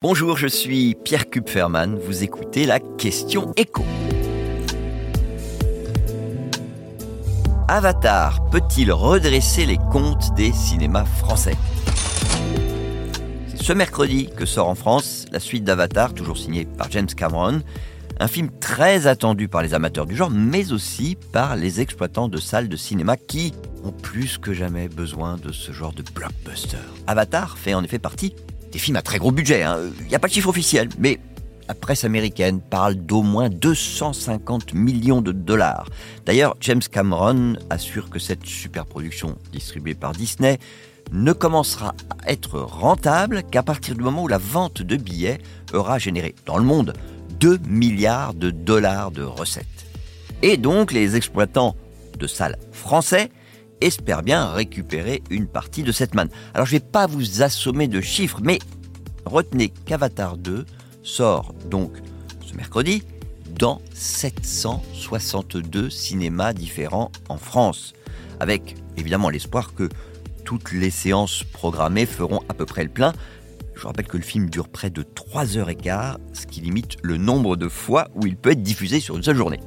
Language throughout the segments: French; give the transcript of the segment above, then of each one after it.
Bonjour, je suis Pierre Kupferman. Vous écoutez la question écho. Avatar peut-il redresser les comptes des cinémas français? C'est ce mercredi que sort en France la suite d'Avatar, toujours signée par James Cameron. Un film très attendu par les amateurs du genre, mais aussi par les exploitants de salles de cinéma qui ont plus que jamais besoin de ce genre de blockbuster. Avatar fait en effet partie des films à très gros budget. Hein. Il n'y a pas de chiffre officiel, mais la presse américaine parle d'au moins 250 millions de dollars. D'ailleurs, James Cameron assure que cette superproduction distribuée par Disney ne commencera à être rentable qu'à partir du moment où la vente de billets aura généré dans le monde 2 milliards de dollars de recettes. Et donc les exploitants de salles français espère bien récupérer une partie de cette manne. Alors je ne vais pas vous assommer de chiffres, mais retenez qu'Avatar 2 sort donc ce mercredi dans 762 cinémas différents en France, avec évidemment l'espoir que toutes les séances programmées feront à peu près le plein. Je rappelle que le film dure près de 3 heures et quart, ce qui limite le nombre de fois où il peut être diffusé sur une seule journée.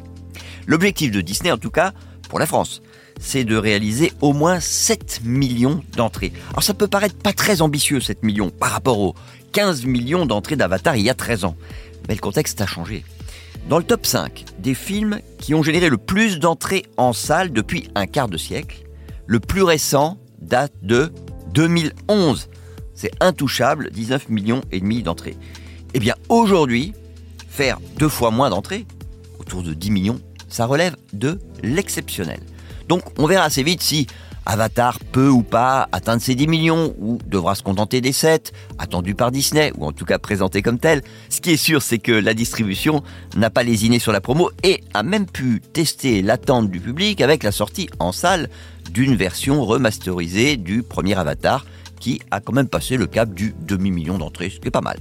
L'objectif de Disney, en tout cas, pour la France, c'est de réaliser au moins 7 millions d'entrées. Alors ça peut paraître pas très ambitieux, 7 millions, par rapport aux 15 millions d'entrées d'Avatar il y a 13 ans. Mais le contexte a changé. Dans le top 5 des films qui ont généré le plus d'entrées en salle depuis un quart de siècle, le plus récent date de 2011. C'est intouchable, 19 millions et demi d'entrées. Eh bien aujourd'hui, faire deux fois moins d'entrées, autour de 10 millions, ça relève de l'exceptionnel. Donc on verra assez vite si Avatar peut ou pas atteindre ses 10 millions ou devra se contenter des 7 attendus par Disney ou en tout cas présentés comme tels. Ce qui est sûr, c'est que la distribution n'a pas lésiné sur la promo et a même pu tester l'attente du public avec la sortie en salle d'une version remasterisée du premier Avatar qui a quand même passé le cap du demi-million d'entrées, ce qui est pas mal.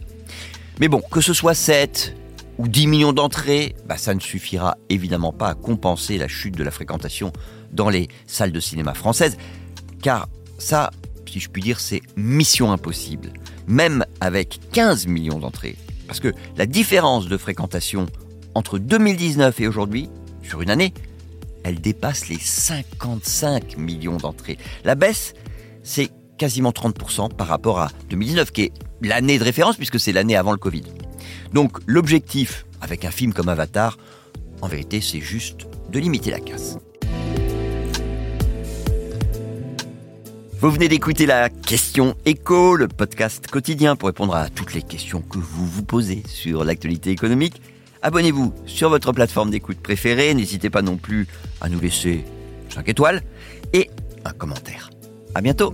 Mais bon, que ce soit 7, ou 10 millions d'entrées, bah, ça ne suffira évidemment pas à compenser la chute de la fréquentation dans les salles de cinéma françaises, car ça, si je puis dire, c'est mission impossible, même avec 15 millions d'entrées. Parce que la différence de fréquentation entre 2019 et aujourd'hui, sur une année, elle dépasse les 55 millions d'entrées. La baisse, c'est quasiment 30% par rapport à 2019, qui est l'année de référence puisque c'est l'année avant le Covid. Donc l'objectif avec un film comme Avatar, en vérité, c'est juste de limiter la casse. Vous venez d'écouter la question écho, le podcast quotidien pour répondre à toutes les questions que vous vous posez sur l'actualité économique. Abonnez-vous sur votre plateforme d'écoute préférée. N'hésitez pas non plus à nous laisser 5 étoiles et un commentaire. À bientôt!